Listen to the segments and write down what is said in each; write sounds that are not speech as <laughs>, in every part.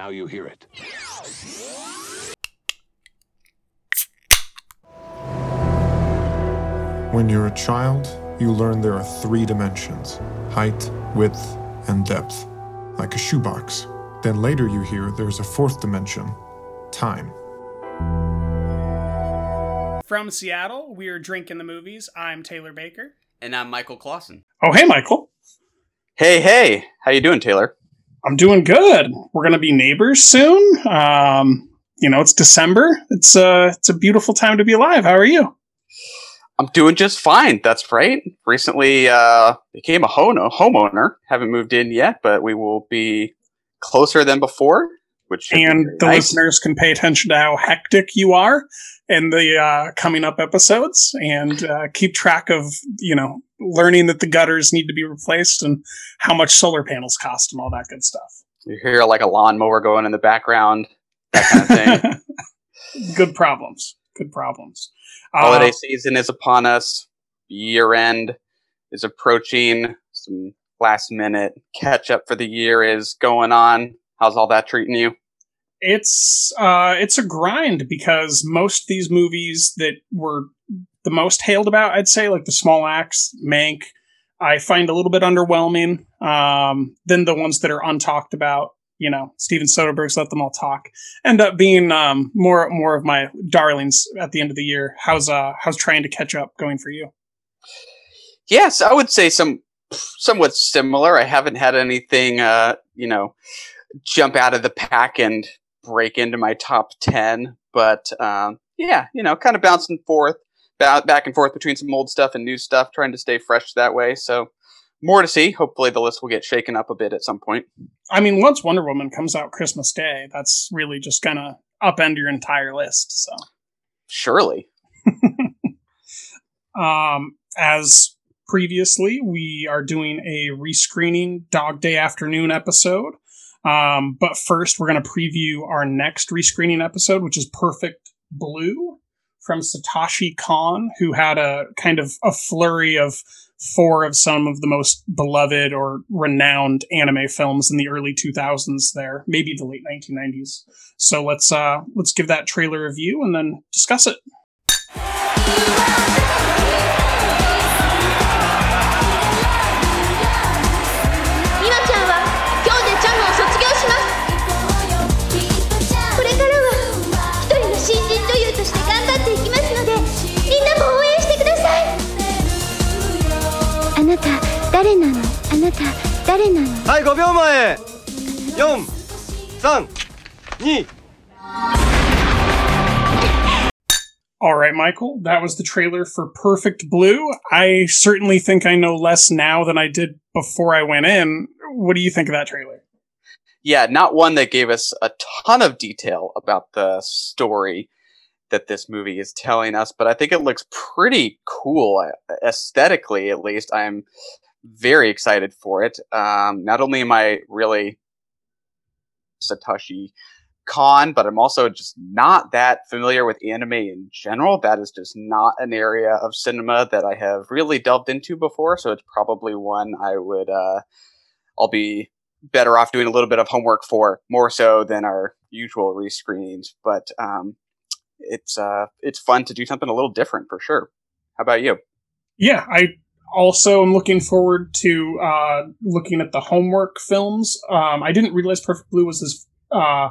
Now you hear it. When you're a child, you learn there are three dimensions height, width, and depth, like a shoebox. Then later you hear there's a fourth dimension time. From Seattle, we're drinking the movies. I'm Taylor Baker. And I'm Michael Clausen. Oh, hey, Michael. Hey, hey. How you doing, Taylor? I'm doing good. We're gonna be neighbors soon. Um, you know, it's December. It's uh, it's a beautiful time to be alive. How are you? I'm doing just fine. That's right. Recently uh, became a homeowner. Haven't moved in yet, but we will be closer than before. Which and the nice. listeners can pay attention to how hectic you are in the uh, coming up episodes, and uh, keep track of you know learning that the gutters need to be replaced and how much solar panels cost and all that good stuff. You hear like a lawnmower going in the background, that kind of thing. <laughs> good problems. Good problems. Holiday uh, season is upon us. Year end is approaching. Some last minute catch up for the year is going on. How's all that treating you? It's uh, it's a grind because most of these movies that were the most hailed about, I'd say, like the Small Axe, Mank, I find a little bit underwhelming. Um, then the ones that are untalked about, you know, Steven Soderbergh's Let Them All Talk, end up being um, more more of my darlings at the end of the year. How's uh how's trying to catch up going for you? Yes, I would say some somewhat similar. I haven't had anything, uh, you know, jump out of the pack and break into my top 10 but um, yeah you know kind of bouncing forth back and forth between some old stuff and new stuff trying to stay fresh that way. So more to see. Hopefully the list will get shaken up a bit at some point. I mean once wonder woman comes out christmas day that's really just gonna upend your entire list so. Surely. <laughs> Um as previously we are doing a rescreening dog day afternoon episode. Um, but first, we're going to preview our next rescreening episode, which is Perfect Blue from Satoshi Kon, who had a kind of a flurry of four of some of the most beloved or renowned anime films in the early 2000s there maybe the late 1990s so let's uh let's give that trailer a view and then discuss it なのあなた誰なのはい5秒前432 All right, Michael, that was the trailer for Perfect Blue. I certainly think I know less now than I did before I went in. What do you think of that trailer? Yeah, not one that gave us a ton of detail about the story that this movie is telling us, but I think it looks pretty cool aesthetically, at least. I'm very excited for it. Um, not only am I really Satoshi Kon, but I'm also just not that familiar with anime in general. That is just not an area of cinema that I have really delved into before. So it's probably one I would, uh, I'll be better off doing a little bit of homework for more so than our usual rescreenings. But um, it's uh, it's fun to do something a little different for sure. How about you? Yeah, I also am looking forward to uh, looking at the homework films. Um, I didn't realize Perfect Blue was his uh,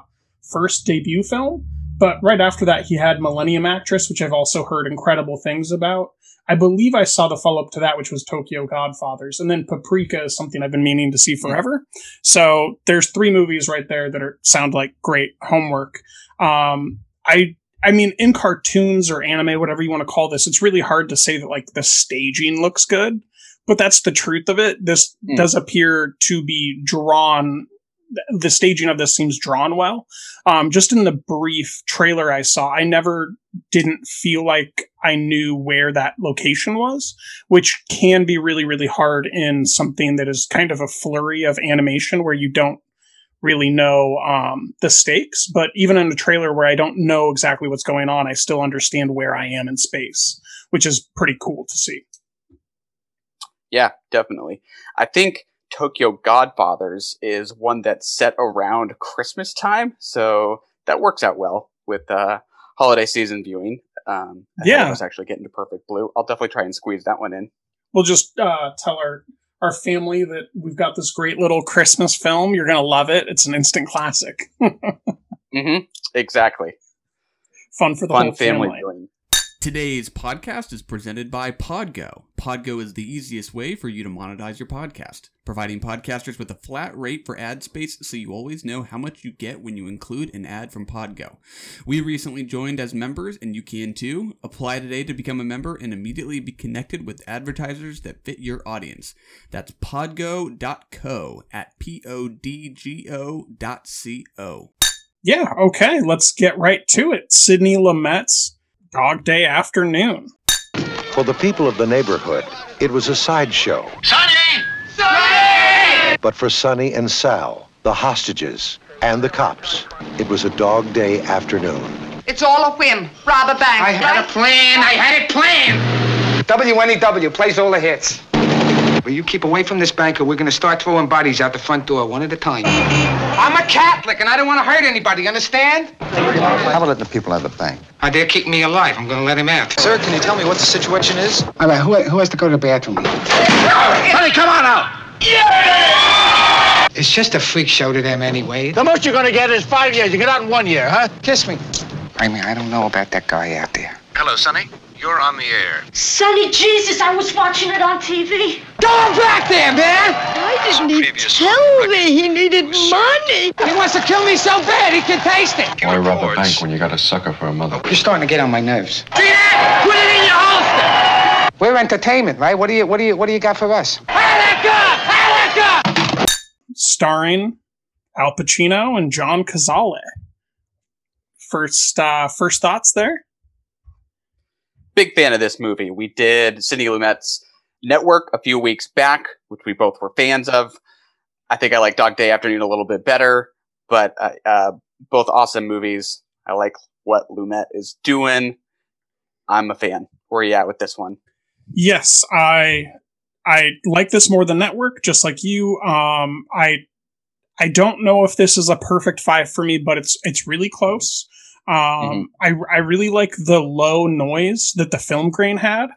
first debut film, but right after that, he had Millennium Actress, which I've also heard incredible things about. I believe I saw the follow up to that, which was Tokyo Godfathers, and then Paprika is something I've been meaning to see forever. So there's three movies right there that are sound like great homework. Um, I I mean, in cartoons or anime, whatever you want to call this, it's really hard to say that like the staging looks good, but that's the truth of it. This mm. does appear to be drawn. The staging of this seems drawn well. Um, just in the brief trailer I saw, I never didn't feel like I knew where that location was, which can be really, really hard in something that is kind of a flurry of animation where you don't really know um, the stakes. But even in a trailer where I don't know exactly what's going on, I still understand where I am in space, which is pretty cool to see. Yeah, definitely. I think Tokyo Godfathers is one that's set around Christmas time, so that works out well with uh, holiday season viewing. Um, Yeah. I was actually getting to Perfect Blue. I'll definitely try and squeeze that one in. We'll just uh, tell our our family that we've got this great little Christmas film. You're gonna love it. It's an instant classic. <laughs> hmm Exactly. Fun for the Fun whole family family. Today's podcast is presented by Podgo. Podgo is the easiest way for you to monetize your podcast, providing podcasters with a flat rate for ad space so you always know how much you get when you include an ad from Podgo. We recently joined as members, and you can too. Apply today to become a member and immediately be connected with advertisers that fit your audience. That's podgo.co at P O D G O C O. Yeah. Okay. Let's get right to it. Sidney Lumet's Dog Day Afternoon. For the people of the neighborhood, it was a sideshow. Sonny! Sonny! But for Sonny and Sal, the hostages, and the cops, it was a dog day afternoon. It's all a whim. Rob a bank. I had a plan. I had it planned. WNEW plays all the hits. Well, you keep away from this bank or we're going to start throwing bodies out the front door one at a time. I'm a Catholic and I don't want to hurt anybody, understand? How about letting the people out of the bank? Uh, they're keeping me alive. I'm going to let him out. Sir, can you tell me what the situation is? All right, who, who has to go to the bathroom? Honey, come on out! It's just a freak show to them anyway. The most you're gonna get is five years. You get out in one year, huh? Kiss me. I mean, I don't know about that guy out there. Hello, Sonny. You're on the air. Sonny Jesus, I was watching it on TV. Go on back there, man! Why didn't he tell me he needed money? He wants to kill me so bad he can taste it. Why rob a bank when you got a sucker for a mother? You're starting to get on my nerves. See that? Put it in your holster. We're entertainment, right? What do you, what do you, what do you got for us? starring Al Pacino and John Cazale. First, uh, first thoughts there. Big fan of this movie. We did Sidney Lumet's Network a few weeks back, which we both were fans of. I think I like Dog Day Afternoon a little bit better, but uh, uh, both awesome movies. I like what Lumet is doing. I'm a fan. Where are you at with this one? Yes, I I like this more than Network, just like you. Um, I I don't know if this is a perfect five for me, but it's it's really close. Um, I I really like the low noise that the film grain had.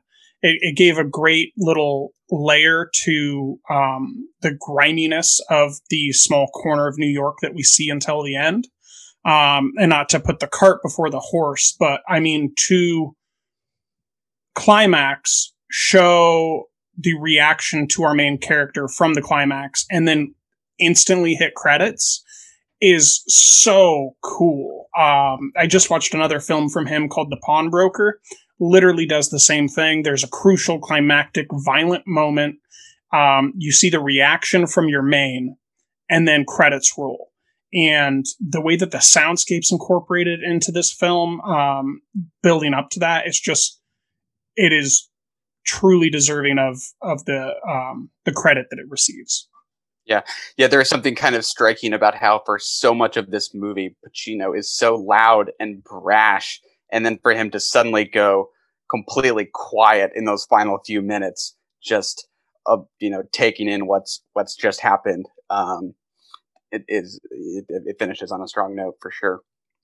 It, it gave a great little layer to um, the griminess of the small corner of New York that we see until the end. Um, and not to put the cart before the horse, but I mean to climax show the reaction to our main character from the climax and then instantly hit credits is so cool. Um, I just watched another film from him called The Pawnbroker. Literally does the same thing. There's a crucial climactic violent moment. Um, you see the reaction from your main, and then credits roll. And the way that the soundscapes incorporated into this film, um, building up to that, it's just it is truly deserving of of the um, the credit that it receives. Yeah, Yeah. there is something kind of striking about how for so much of this movie, Pacino is so loud and brash, and then for him to suddenly go completely quiet in those final few minutes, just uh, you know taking in what's what's just happened. Um, it is it, it finishes on a strong note for sure.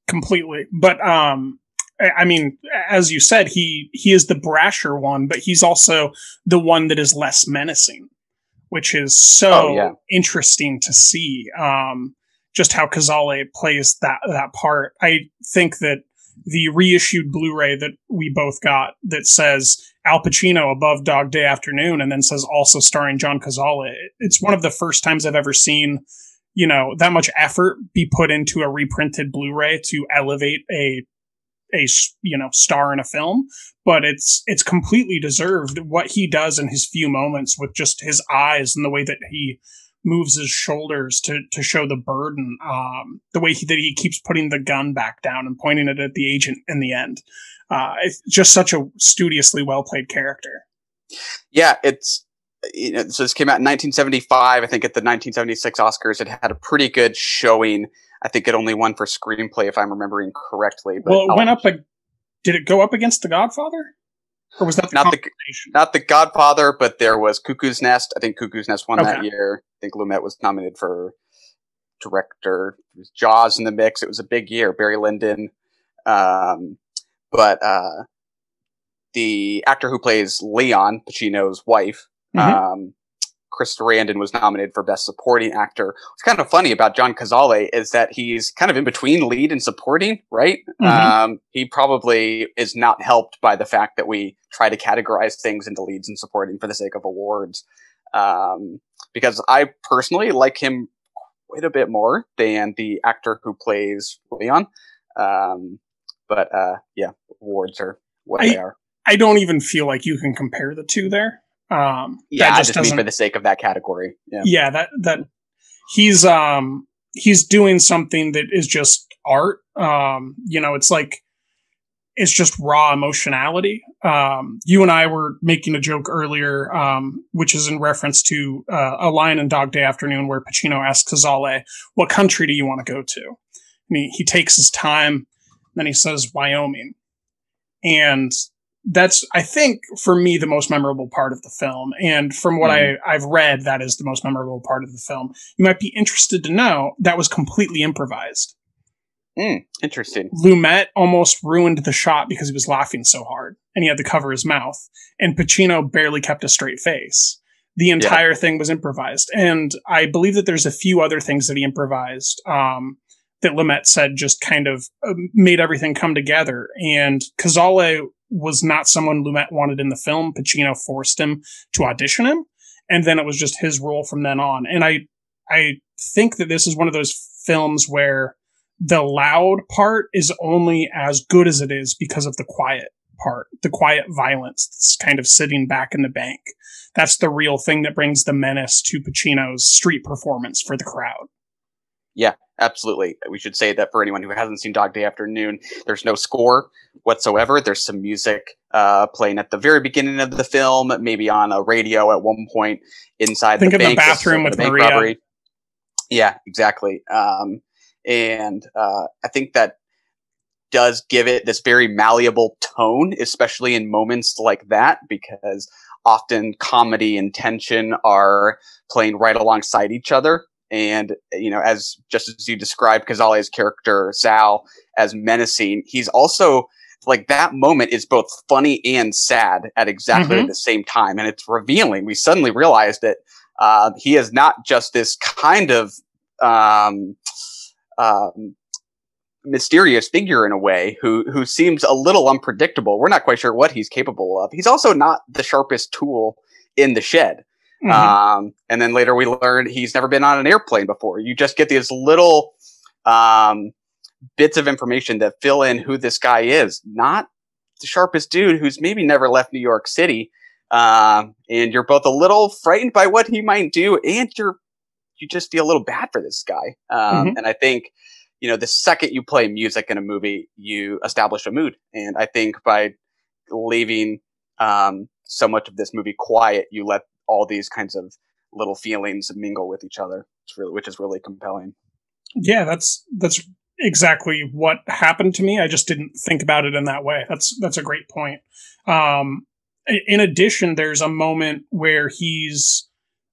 completely. But um, I mean, as you said, he he is the brasher one, but he's also the one that is less menacing, which is so Oh, yeah. interesting to see. Um, just how Cazale plays that that part. I think that the reissued Blu-ray that we both got that says Al Pacino above Dog Day Afternoon and then says also starring John Cazale. It's one of the first times I've ever seen you know that much effort be put into a reprinted Blu-ray to elevate a a you know star in a film but it's it's completely deserved what he does in his few moments with just his eyes and the way that he moves his shoulders to to show the burden um the way he, that he keeps putting the gun back down and pointing it at the agent in the end uh it's just such a studiously well played character Yeah, it's you know, so this came out in 1975. I think at the 1976 Oscars, it had a pretty good showing. I think it only won for screenplay, if I'm remembering correctly. But well it I'll- went up a, did it go up against the godfather or was that the not the not the Godfather, but there was Cuckoo's Nest. I think Cuckoo's Nest won Okay. that year. I think Lumet was nominated for director. Was Jaws in the mix. It was a big year. Barry Lyndon, um, but uh, the actor who plays Leon Pacino's wife, Mhm. um, Chris Sarandon, was nominated for Best Supporting Actor. What's kind of funny about John Cazale is that he's kind of in between lead and supporting, right? Mhm. Um, he probably is not helped by the fact that we try to categorize things into leads and supporting for the sake of awards. Um, because I personally like him quite a bit more than the actor who plays Leon. Um, but uh, yeah, awards are what I- they are. I don't even feel like you can compare the two there. Um, Yeah, just just mean for the sake of that category. Yeah. yeah, that that he's um he's doing something that is just art. Um, you know, it's like it's just raw emotionality. Um, you and I were making a joke earlier, um, which is in reference to uh, a line in Dog Day Afternoon where Pacino asks Cazale, "What country do you want to go to?" And he, he takes his time, then he says Wyoming, and that's I think for me the most memorable part of the film. And from what I, I've read, that is the most memorable part of the film. You might be interested to know that was completely improvised. Mm, interesting. Lumet almost ruined the shot because he was laughing so hard and he had to cover his mouth. And Pacino barely kept a straight face. The entire thing was improvised. And I believe that there's a few other things that he improvised um, that Lumet said just kind of uh, made everything come together. And Cazale was not someone Lumet wanted in the film. Pacino forced him to audition him. And then it was just his role from then on. And I, I think that this is one of those films where the loud part is only as good as it is because of the quiet part, the quiet violence that's kind of sitting back in the bank. That's the real thing that brings the menace to Pacino's street performance for the crowd. Yeah, absolutely. We should say that for anyone who hasn't seen Dog Day Afternoon, there's no score whatsoever. There's some music uh, playing at the very beginning of the film, maybe on a radio at one point inside Think the the bank. Is bathroom the with bank Maria. robbery. Yeah, exactly. Um, and uh, I think that does give it this very malleable tone, especially in moments like that, because often comedy and tension are playing right alongside each other. And you know, as just as you described Cazale's character Sal as menacing, he's also like that moment is both funny and sad at exactly Mhm. the same time, and it's revealing. We suddenly realize that uh, he is not just this kind of um, um, mysterious figure in a way who who seems a little unpredictable. We're not quite sure what he's capable of. He's also not the sharpest tool in the shed. Mhm. Um, and then later we learned he's never been on an airplane before. You just get these little um, bits of information that fill in who this guy is. Not the sharpest dude who's maybe never left New York City. Um, and you're both a little frightened by what he might do, and you're you just feel a little bad for this guy. Um, Mhm. And I think you know the second you play music in a movie, you establish a mood. And I think by leaving um, so much of this movie quiet, you let all these kinds of little feelings mingle with each other. It's really, which is really compelling. Yeah, that's that's exactly what happened to me. I just didn't think about it in that way. That's that's a great point. Um, in addition, there's a moment where he's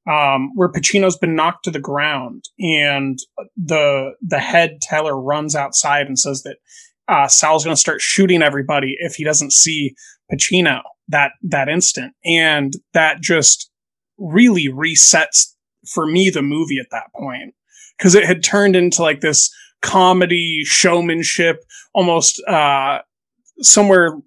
um, where Pacino's been knocked to the ground, and the the head teller runs outside and says that uh, Sal's going to start shooting everybody if he doesn't see Pacino that that instant, and that just really resets for me the movie at that point because it had turned into like this comedy showmanship almost uh somewhere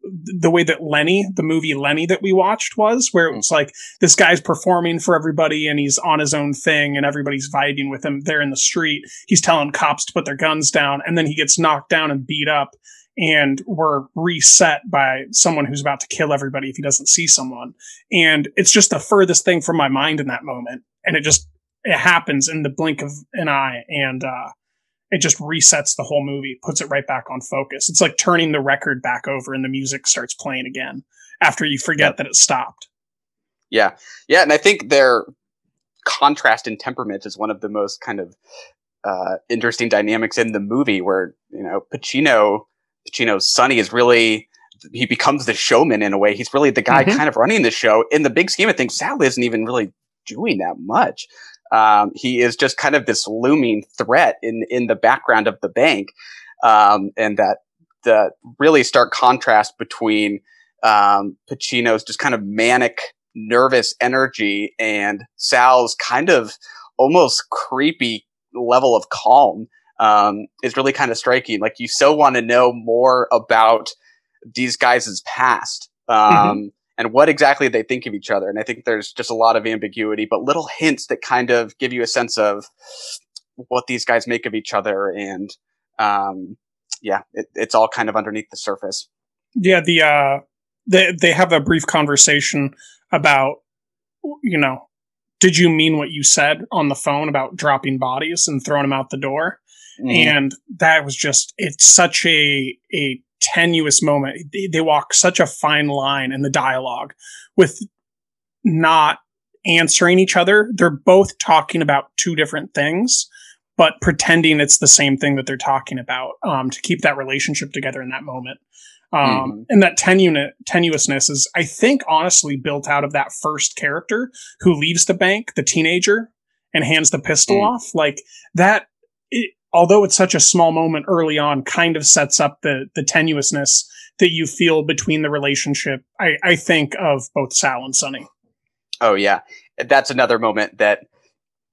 the way that Lenny, the movie Lenny that we watched was, where it was like this guy's performing for everybody and he's on his own thing and everybody's vibing with him there in the street. He's telling cops to put their guns down and then he gets knocked down and beat up and we're reset by someone who's about to kill everybody if he doesn't see someone. And it's just the furthest thing from my mind in that moment. And it just it happens in the blink of an eye and uh it just resets the whole movie, puts it right back on focus. It's like turning the record back over and the music starts playing again after you forget that it stopped. Yeah, yeah, and I think their contrast in temperament is one of the most kind of uh, interesting dynamics in the movie, where you know Pacino, Pacino's Sonny is really he becomes the showman in a way. He's really the guy Mhm. kind of running the show. In the big scheme of things, Sal isn't even really doing that much. Um, he is just kind of this looming threat in in the background of the bank, um, and that the really stark contrast between um, Pacino's just kind of manic, nervous energy and Sal's kind of almost creepy level of calm um, is really kind of striking. Like you so want to know more about these guys' past um, and what exactly they think of each other. And I think there's just a lot of ambiguity, but little hints that kind of give you a sense of what these guys make of each other. And um, yeah, it, it's all kind of underneath the surface. Yeah, the uh they they have a brief conversation about you know, did you mean what you said on the phone about dropping bodies and throwing them out the door? Mhm. And that was just it's such a a tenuous moment. They, they walk such a fine line in the dialogue with not answering each other. They're both talking about two different things, but pretending it's the same thing that they're talking about um, to keep that relationship together in that moment. Um, Mhm. And that tenu- tenuousness is, I think, honestly built out of that first character who leaves the bank, the teenager, and hands the pistol Mm. off. Like that, it, although it's such a small moment early on, kind of sets up the the tenuousness that you feel between the relationship. I, I think of both Sal and Sonny. Oh yeah, that's another moment that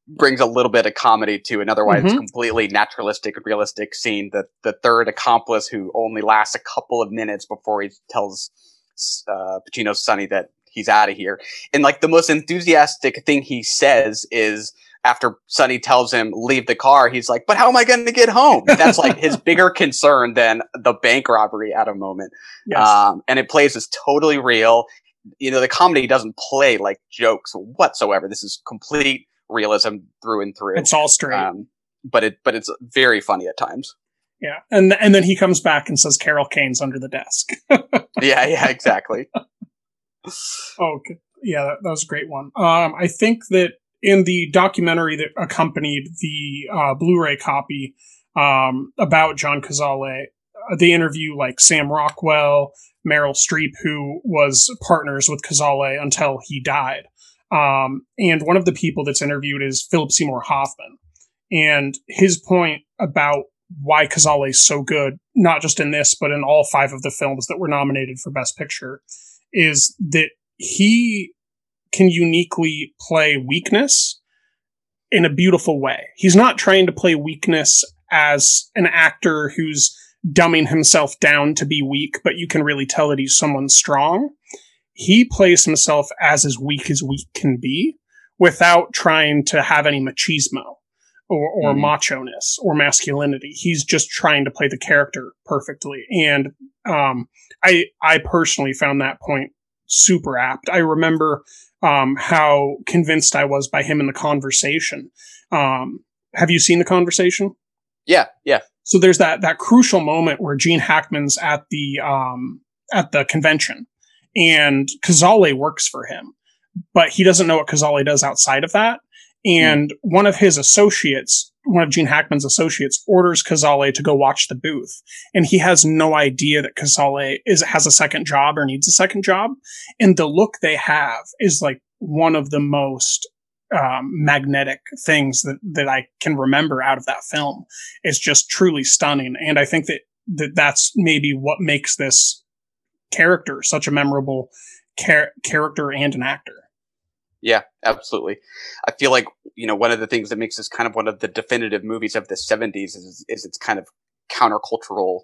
brings a little bit of comedy to an otherwise Mhm. completely naturalistic realistic scene. The the third accomplice who only lasts a couple of minutes before he tells uh, Pacino's Sonny that he's out of here, and like the most enthusiastic thing he says is. After Sonny tells him leave the car, he's like, "But how am I going to get home?" That's like his <laughs> bigger concern than the bank robbery at a moment Yes. um, and it plays as totally real. You know, the comedy doesn't play like jokes whatsoever. This is complete realism through and through. it's all straight. um, but it but it's very funny at times. yeah. And and then he comes back and says Carol Kane's under the desk. <laughs> Yeah, yeah, exactly. <laughs> Oh, okay. yeah, that, that was a great one. Um, I think that in the documentary that accompanied the uh, Blu-ray copy um, about John Cazale, uh, they interview like Sam Rockwell, Meryl Streep, who was partners with Cazale until he died. Um, and one of the people that's interviewed is Philip Seymour Hoffman, and his point about why Cazale is so good, not just in this, but in all five of the films that were nominated for Best Picture, is that he can uniquely play weakness in a beautiful way. He's not trying to play weakness as an actor who's dumbing himself down to be weak, but you can really tell that he's someone strong. He plays himself as as weak as weak can be without trying to have any machismo or, or Mhm. macho ness or masculinity. He's just trying to play the character perfectly. And um, I I personally found that point super apt. I remember um, how convinced I was by him in the conversation. Um, have you seen the conversation? Yeah, yeah. So there's that that crucial moment where Gene Hackman's at the um, at the convention, and Cazale works for him, but he doesn't know what Cazale does outside of that. And one of his associates, one of Gene Hackman's associates, orders Cazale to go watch the booth, and he has no idea that Cazale is has a second job or needs a second job. And the look they have is like one of the most um, magnetic things that that I can remember out of that film. It's just truly stunning, and I think that that that's maybe what makes this character such a memorable char- character and an actor. Yeah, absolutely. I feel like you know one of the things that makes this kind of one of the definitive movies of the '70s is, is its kind of countercultural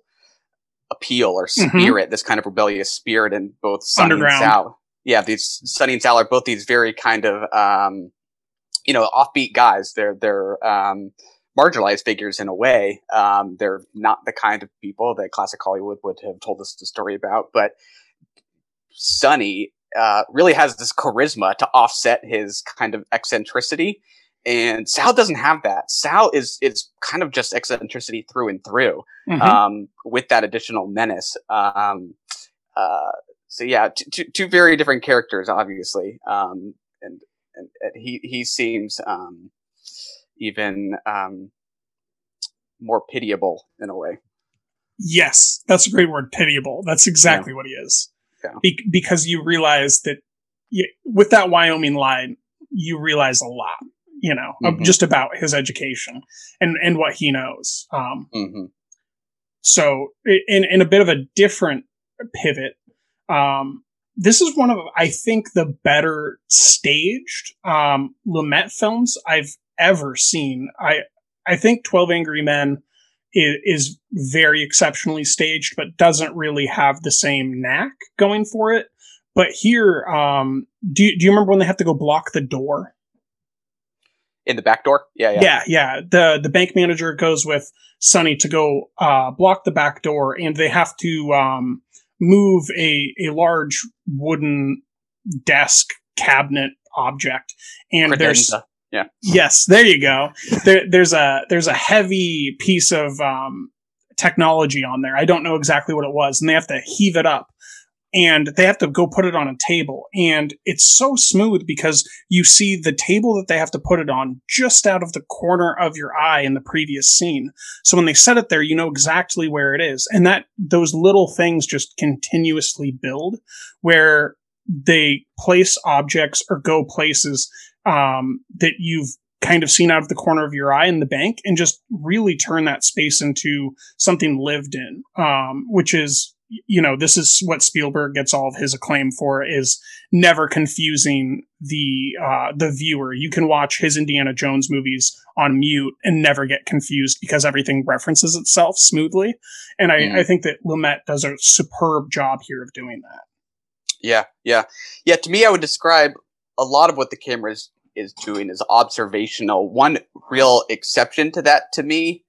appeal or Mhm. spirit, this kind of rebellious spirit in both Sonny and Sal. Yeah, these Sonny and Sal are both these very kind of um, you know offbeat guys. They're they're um, marginalized figures in a way. Um, they're not the kind of people that classic Hollywood would have told us the story about, but Sonny uh, really has this charisma to offset his kind of eccentricity. And Sal doesn't have that. Sal is is kind of just eccentricity through and through, Mhm. um, with that additional menace. Um, uh, so yeah, t- t- two very different characters, obviously. Um, and, and and he he seems um, even um, more pitiable in a way. Yes, that's a great word. Pitiable. That's exactly yeah. what he is. Yeah. Be- because you realize that you, with that Wyoming line, you realize a lot. You know, mm-hmm. just about his education and and what he knows. Um, mm-hmm. So, in in a bit of a different pivot, um, this is one of I think the better staged um, Lumet films I've ever seen. I I think Twelve Angry Men is, is very exceptionally staged, but doesn't really have the same knack going for it. But here, um, do you, do you remember when they have to go block the door? In the back door? Yeah, yeah. Yeah, yeah. The the bank manager goes with Sonny to go uh, block the back door, and they have to um, move a, a large wooden desk cabinet object. And Credenza. there's yeah. Yes, there you go. There, there's a there's a heavy piece of um, technology on there. I don't know exactly what it was, and they have to heave it up, and they have to go put it on a table. And it's so smooth because you see the table that they have to put it on just out of the corner of your eye in the previous scene. So when they set it there, you know exactly where it is, and that those little things just continuously build where they place objects or go places um, that you've kind of seen out of the corner of your eye in the bank and just really turn that space into something lived in um, which is you know this is what spielberg gets all of his acclaim for is never confusing the uh, the viewer. You can watch his indiana jones movies on mute and never get confused because everything references itself smoothly. And i, mm. I think that lumet does a superb job here of doing that. Yeah yeah. Yeah to me i would describe a lot of what the camera is, is doing is observational. One real exception to that to me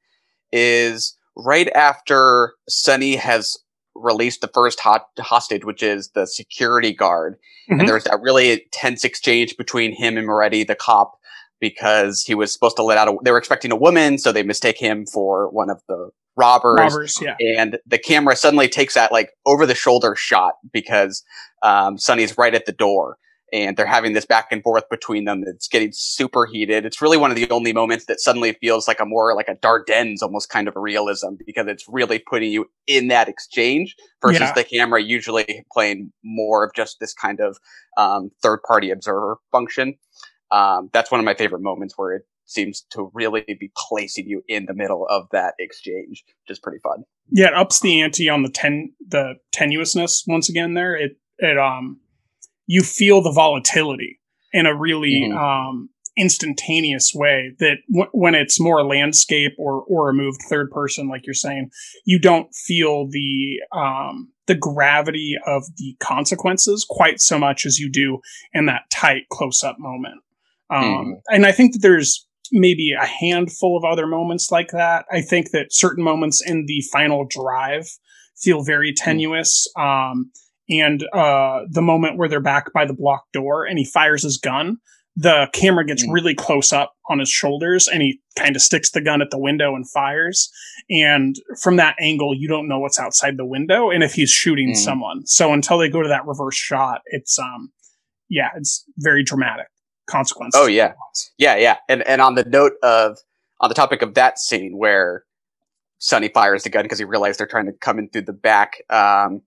is right after Sonny has released the first hot hostage, which is the security guard. Mm-hmm. And there's that really tense exchange between him and Moretti, the cop, because he was supposed to let out a, they were expecting a woman, so they mistake him for one of the robbers. Robbers, yeah. And the camera suddenly takes that like over the shoulder shot because um, Sonny's right at the door and they're having this back and forth between them. It's getting super heated. It's really one of the only moments that suddenly feels like a more like a Dardennes almost kind of realism because it's really putting you in that exchange versus yeah. the camera usually playing more of just this kind of um, third party observer function. Um, that's one of my favorite moments where it seems to really be placing you in the middle of that exchange, which is pretty fun. Yeah, it ups the ante on the ten the tenuousness once again. There, it it um you feel the volatility in a really mm-hmm. um, instantaneous way that w- when it's more landscape or or a moved third person like you're saying you don't feel the um, the gravity of the consequences quite so much as you do in that tight close up moment um, mm. and i think that there's maybe a handful of other moments like that i think that certain moments in the final drive feel very mm. tenuous um, and uh, the moment where they're back by the block door and he fires his gun, the camera gets mm. really close up on his shoulders and he kind of sticks the gun at the window and fires. And from that angle, you don't know what's outside the window and if he's shooting mm. someone. So until they go to that reverse shot, it's um, yeah, it's very dramatic consequences. Oh yeah, yeah, yeah. And and on the note of on the topic of that scene where Sonny fires the gun because he realized they're trying to come in through the back. Um,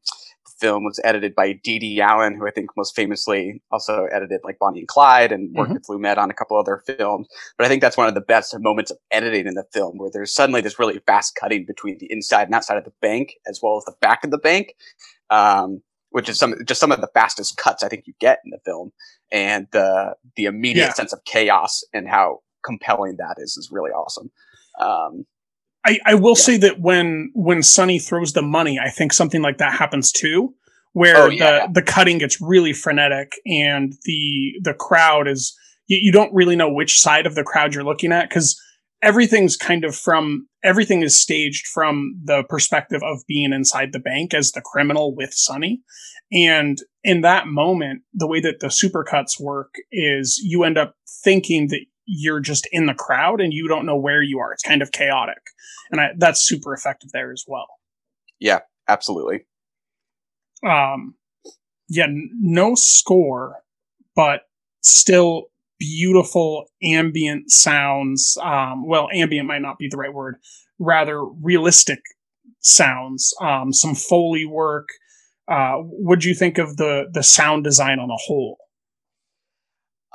film was edited by Dede Allen, who I think most famously also edited like Bonnie and Clyde and worked mm-hmm. with Lumet on a couple other films. But I think that's one of the best moments of editing in the film where there's suddenly this really fast cutting between the inside and outside of the bank as well as the back of the bank. Um, which is some just some of the fastest cuts I think you get in the film, and the the immediate yeah. sense of chaos and how compelling that is is really awesome. Um, I, I will yeah. say that when when Sonny throws the money, I think something like that happens too, where oh, yeah. the the cutting gets really frenetic and the the crowd is you, you don't really know which side of the crowd you're looking at because everything's kind of from everything is staged from the perspective of being inside the bank as the criminal with Sonny. And in that moment, the way that the supercuts work is you end up thinking that you're just in the crowd and you don't know where you are. It's kind of chaotic. And I, that's super effective there as well. Yeah, absolutely. Um, yeah, no score, but still beautiful ambient sounds. Um, well, ambient might not be the right word, rather realistic sounds, um, some foley work. Uh, what do you think of the the sound design on a whole?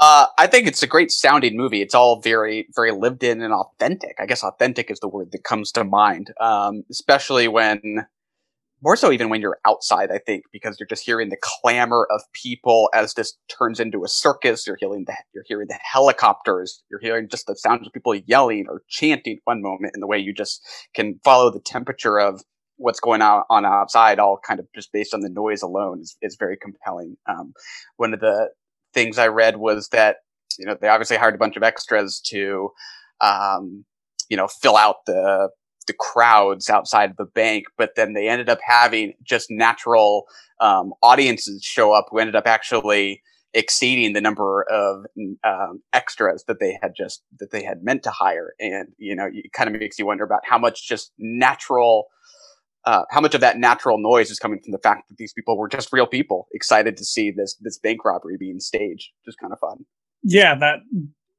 Uh, I think it's a great sounding movie. It's all very, very lived in and authentic. I guess authentic is the word that comes to mind, um, especially when, more so even when you're outside, I think, because you're just hearing the clamor of people as this turns into a circus. You're hearing the, you're hearing the helicopters. You're hearing just the sounds of people yelling or chanting one moment in the way you just can follow the temperature of what's going on, on outside, all kind of just based on the noise alone is, is very compelling. Um, one of the things I read was that you know they obviously hired a bunch of extras to um, you know fill out the the crowds outside the bank, but then they ended up having just natural um, audiences show up who ended up actually exceeding the number of um, extras that they had just that they had meant to hire, and you know it kind of makes you wonder about how much just natural uh, how much of that natural noise is coming from the fact that these people were just real people excited to see this this bank robbery being staged? Just kind of fun. Yeah that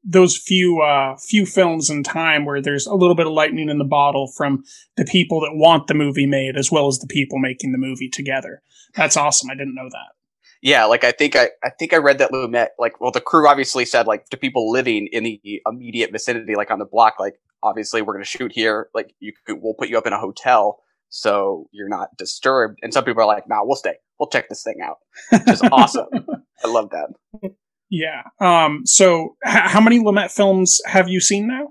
those few uh few films in time where there's a little bit of lightning in the bottle from the people that want the movie made as well as the people making the movie together. That's awesome. I didn't know that. Yeah like i think i i think i read that lumet like well the crew obviously said like to people living in the immediate vicinity like on the block like obviously we're going to shoot here like you could, we'll put you up in a hotel so you're not disturbed. And some people are like, "Nah, we'll stay. We'll check this thing out." <laughs> Which is awesome. I love that. Yeah. Um. So, h- how many Lumet films have you seen now?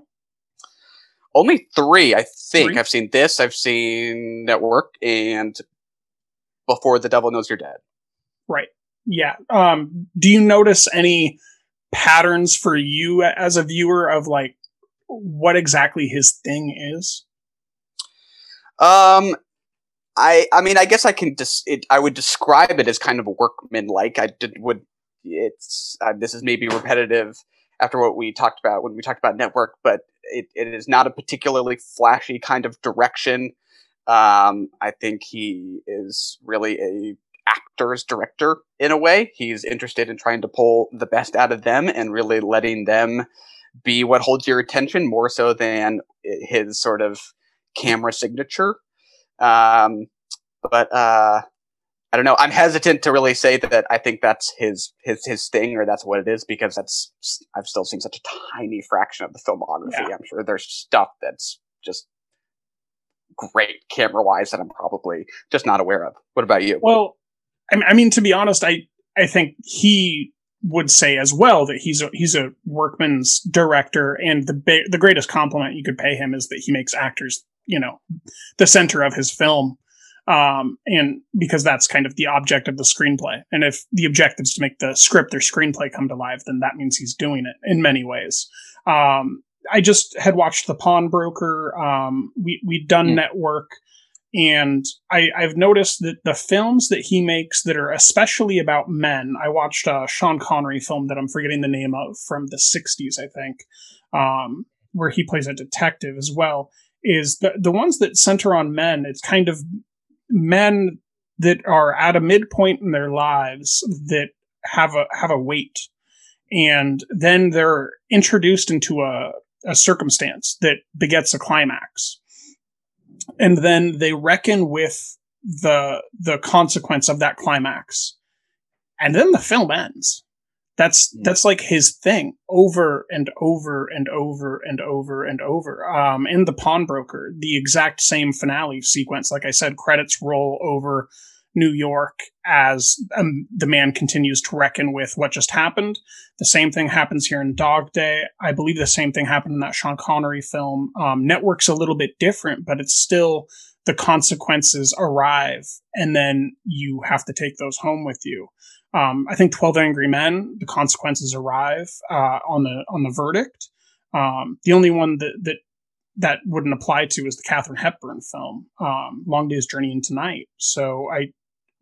Only three, I think. Three? I've seen this. I've seen Network, and Before the Devil Knows You're Dead. Right. Yeah. Um. Do you notice any patterns for you as a viewer of like what exactly his thing is? Um, I I mean I guess I can it, I would describe it as kind of workman like. I did would it's uh, this is maybe repetitive after what we talked about when we talked about network, but it, it is not a particularly flashy kind of direction. Um, I think he is really a actor's director in a way. He's interested in trying to pull the best out of them and really letting them be what holds your attention more so than his sort of camera signature. Um, but uh, I don't know. I'm hesitant to really say that I think that's his his his thing or that's what it is because that's I've still seen such a tiny fraction of the filmography. Yeah. I'm sure there's stuff that's just great camera wise that I'm probably just not aware of. What about you? Well, I mean, to be honest, I I think he would say as well that he's a he's a workman's director, and the ba- the greatest compliment you could pay him is that he makes actors you know the center of his film um, and because that's kind of the object of the screenplay. And if the objective is to make the script or screenplay come to life then that means he's doing it in many ways. Um, i just had watched the pawnbroker. Um, we, we'd done mm. network. And I have noticed that the films that he makes that are especially about men, I watched a Sean Connery film that I'm forgetting the name of from the 60s, I think, um, where he plays a detective as well is the the ones that center on men. It's kind of men that are at a midpoint in their lives that have a have a weight, and then they're introduced into a a circumstance that begets a climax, and then they reckon with the the consequence of that climax, and then the film ends that's hmm. that's like his thing over and over and over and over and over. Um, in the pawnbroker, the exact same finale sequence. Like I said, credits roll over New York as um, the man continues to reckon with what just happened. The same thing happens here in Dog Day. I believe the same thing happened in that Sean Connery film. Um, Network's a little bit different, but it's still the consequences arrive, and then you have to take those home with you. Um, I think Twelve Angry Men, the consequences arrive uh, on the on the verdict. Um, the only one that that that wouldn't apply to is the Katharine Hepburn film, um, Long Day's Journey into Night. So I,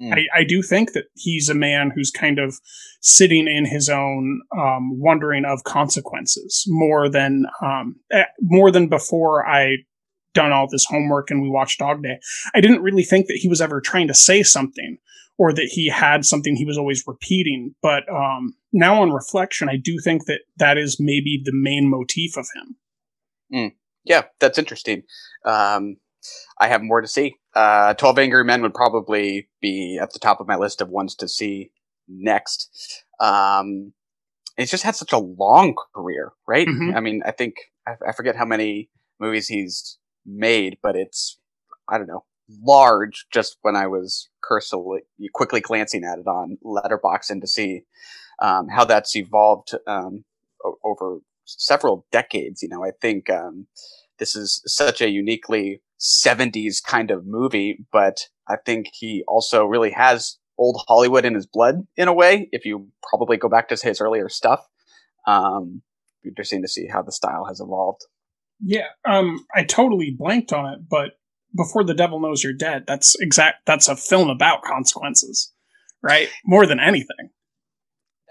mm. I, I do think that he's a man who's kind of sitting in his own um, wondering of consequences more than um, eh, more than before I done all this homework and we watched Dog Day. I didn't really think that he was ever trying to say something or that he had something he was always repeating. But um, now on reflection, I do think that that is maybe the main motif of him. Mm. Yeah, that's interesting. Um, I have more to see. Uh, Twelve Angry Men would probably be at the top of my list of ones to see next. Um, he's just had such a long career, right? Mhm. I mean, I think I, I forget how many movies he's made, but it's I don't know large. Just when I was cursorily quickly glancing at it on Letterboxd and to see um, how that's evolved um, over several decades. You know, I think um, this is such a uniquely 70s kind of movie, but I think he also really has old Hollywood in his blood in a way. If you probably go back to his earlier stuff, um, interesting to see how the style has evolved. Yeah, um, I totally blanked on it, but before the devil knows you're dead, that's exact. That's a film about consequences, right? More than anything.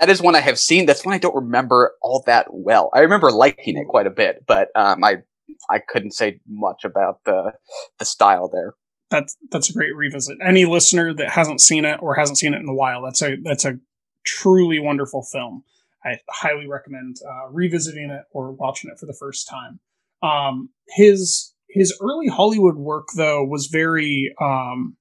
That is one I have seen. That's one I don't remember all that well. I remember liking it quite a bit, but um, I I couldn't say much about the the style there. That's that's a great revisit. Any listener that hasn't seen it or hasn't seen it in a while, that's a that's a truly wonderful film. I highly recommend uh, revisiting it or watching it for the first time. Um, his his early Hollywood work though was very um,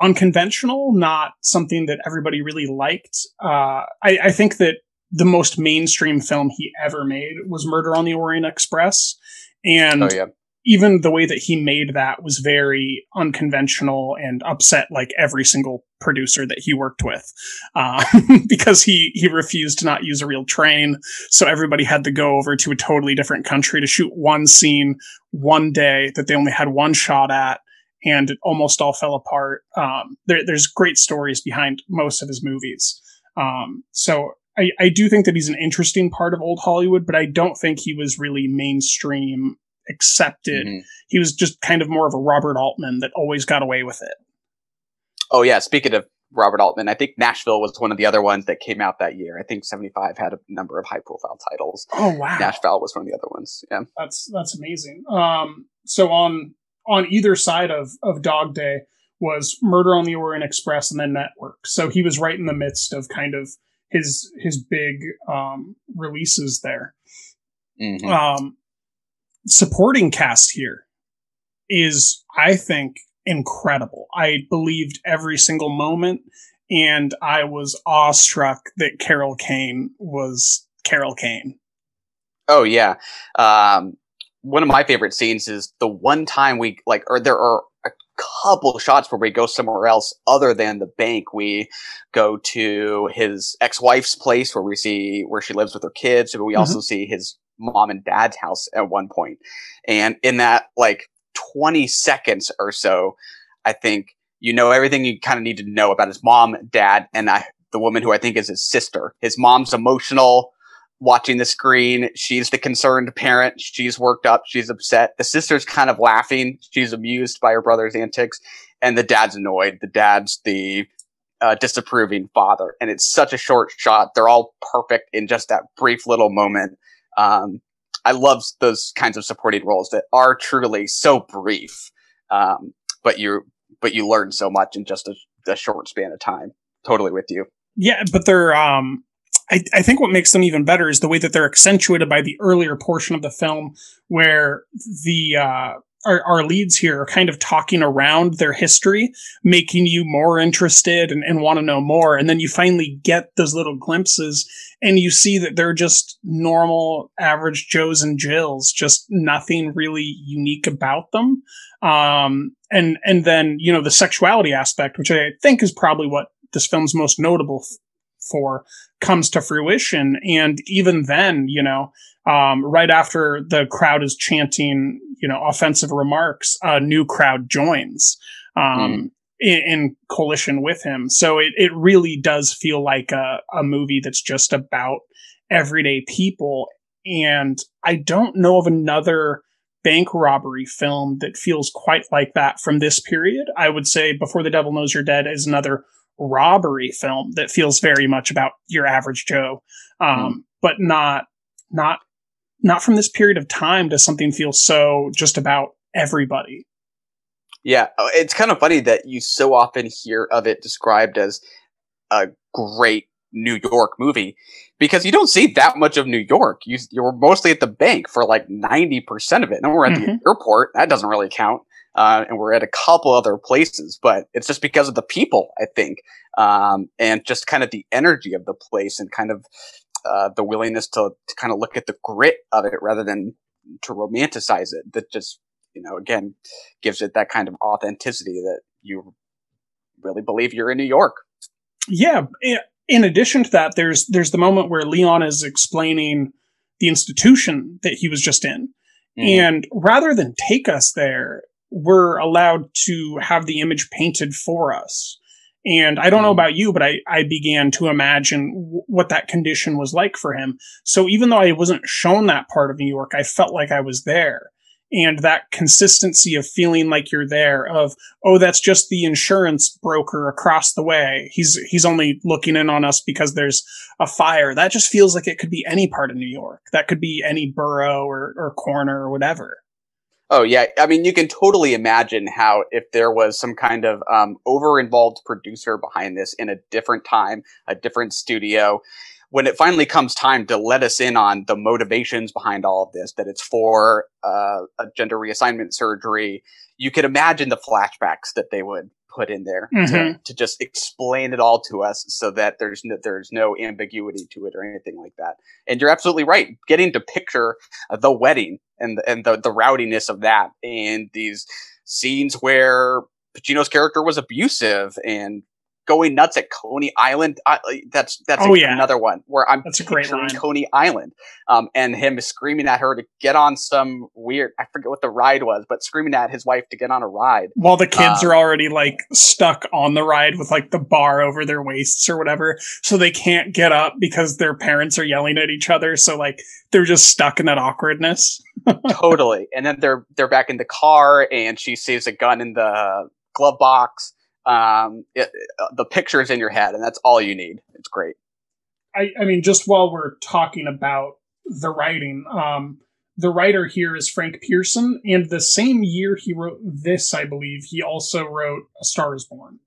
unconventional, not something that everybody really liked. Uh, I, I think that the most mainstream film he ever made was Murder on the Orient Express, and Oh yeah, even the way that he made that was very unconventional and upset like every single producer that he worked with uh, <laughs> because he he refused to not use a real train. So everybody had to go over to a totally different country to shoot one scene one day that they only had one shot at and it almost all fell apart. Um, there, there's great stories behind most of his movies. Um, so I, I do think that he's an interesting part of old hollywood but i don't think he was really mainstream accepted. Mhm. He was just kind of more of a Robert Altman that always got away with it. Oh yeah. Speaking of Robert Altman, I think Nashville was one of the other ones that came out that year. I think seventy five had a number of high profile titles. Oh wow, Nashville was one of the other ones. Yeah. that's that's amazing. Um, so on on either side of of Dog Day was Murder on the Orient Express and then Network. So he was right in the midst of kind of his his big um, releases there. Mhm. um, supporting cast here is, I think, incredible. I believed every single moment, and I was awestruck that Carol Kane was Carol Kane. Oh yeah. Um, one of my favorite scenes is the one time we like, or there are a couple shots where we go somewhere else other than the bank. We go to his ex-wife's place where we see where she lives with her kids, but we also see his mom and dad's house at one point. And in that like 20 seconds or so, I think you know everything you kind of need to know about his mom, dad, and I, the woman who I think is his sister. His mom's emotional watching the screen. She's the concerned parent. She's worked up. She's upset. The sister's kind of laughing. She's amused by her brother's antics. And the dad's annoyed. The dad's the uh, disapproving father. And it's such a short shot. They're all perfect in just that brief little moment. Um, I love those kinds of supporting roles that are truly so brief, um, but you but you learn so much in just a, a short span of time. Totally with you. Yeah, but they're. Um, I, I think what makes them even better is the way that they're accentuated by the earlier portion of the film, where the uh, our, our leads here are kind of talking around their history, making you more interested and, and want to know more. And then you finally get those little glimpses, and you see that they're just normal, average Joes and Jills, just nothing really unique about them. Um, and and then you know the sexuality aspect, which I think is probably what this film's most notable f- for, comes to fruition. And even then, you know, um, right after the crowd is chanting, you know, offensive remarks, a new crowd joins. Um, in, in coalition with him. So it, it really does feel like a, a movie that's just about everyday people. And I don't know of another bank robbery film that feels quite like that from this period. I would say Before the Devil Knows You're Dead is another robbery film that feels very much about your average Joe. Um, but not not not from this period of time does something feel so just about everybody. Yeah, uh, it's kind of funny that you so often hear of it described as a great New York movie because you don't see that much of New York. You you're mostly at the bank for like ninety percent of it. And we're at Mhm. the airport. That doesn't really count. Uh, and we're at a couple other places, but it's just because of the people, I think, um, and just kind of the energy of the place and kind of uh, the willingness to, to kind of look at the grit of it rather than to romanticize it. That just, you know, again, gives it that kind of authenticity that you really believe you're in New York. Yeah. In addition to that, there's there's the moment where Leon is explaining the institution that he was just in, and rather than take us there, we're allowed to have the image painted for us. And I don't know mm. about you, but I, I began to imagine w- what that condition was like for him. So even though I wasn't shown that part of New York, I felt like I was there. And that consistency of feeling like you're there, of, oh, that's just the insurance broker across the way. He's he's only looking in on us because there's a fire. That just feels like it could be any part of New York. That could be any borough or, or corner or whatever. Oh yeah, I mean you can totally imagine how if there was some kind of um, over-involved producer behind this in a different time, a different studio, when it finally comes time to let us in on the motivations behind all of this, that it's for uh, a gender reassignment surgery, you could imagine the flashbacks that they would put in there to, Mhm. to just explain it all to us, so that there's no, there's no ambiguity to it or anything like that. And you're absolutely right. Getting to picture the wedding and and the the rowdiness of that, and these scenes where Pacino's character was abusive and going nuts at Coney Island. I, that's that's Oh, a- yeah. another one where I'm That's a great line. Coney Island, um, and him screaming at her to get on some weird. I forget what the ride was, but screaming at his wife to get on a ride. While the kids Um, are already like stuck on the ride with like the bar over their waists or whatever, so they can't get up because their parents are yelling at each other. So like they're just stuck in that awkwardness. <laughs> totally. And then they're they're back in the car, and she sees a gun in the glove box. Um, it, uh, the picture's in your head, and that's all you need. It's great. I, I mean, just while we're talking about the writing, um, the writer here is Frank Pierson, and the same year he wrote this, I believe, he also wrote A Star Is Born.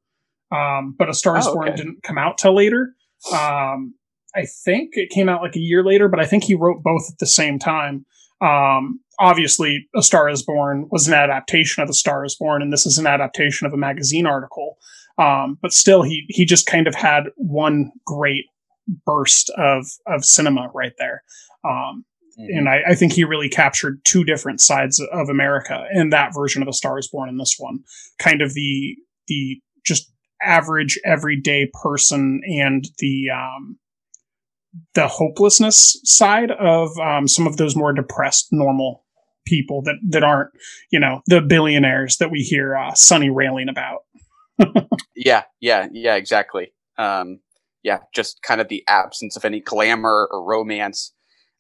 Um, but A Star Is Oh, Born okay. didn't come out till later. Um, I think it came out like a year later, but I think he wrote both at the same time. Um, obviously, A Star Is Born was an adaptation of A Star Is Born, and this is an adaptation of a magazine article. Um, but still, he he just kind of had one great burst of of cinema right there. Um, and I, I think he really captured two different sides of America in that version of A Star Is Born and this one. Kind of the the just average everyday person and the um, the hopelessness side of um, some of those more depressed normal people that that aren't you know the billionaires that we hear uh, Sonny railing about. <laughs> Yeah, yeah, yeah, exactly. Um, yeah, just kind of the absence of any glamour or romance.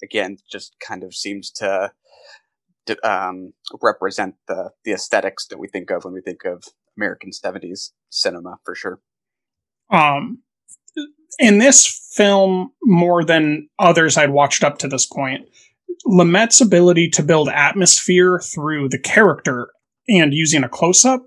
Again, just kind of seems to, to um, represent the the aesthetics that we think of when we think of American seventies cinema, for sure. um, in this film more than others I'd watched up to this point, Lumet's ability to build atmosphere through the character and using a close up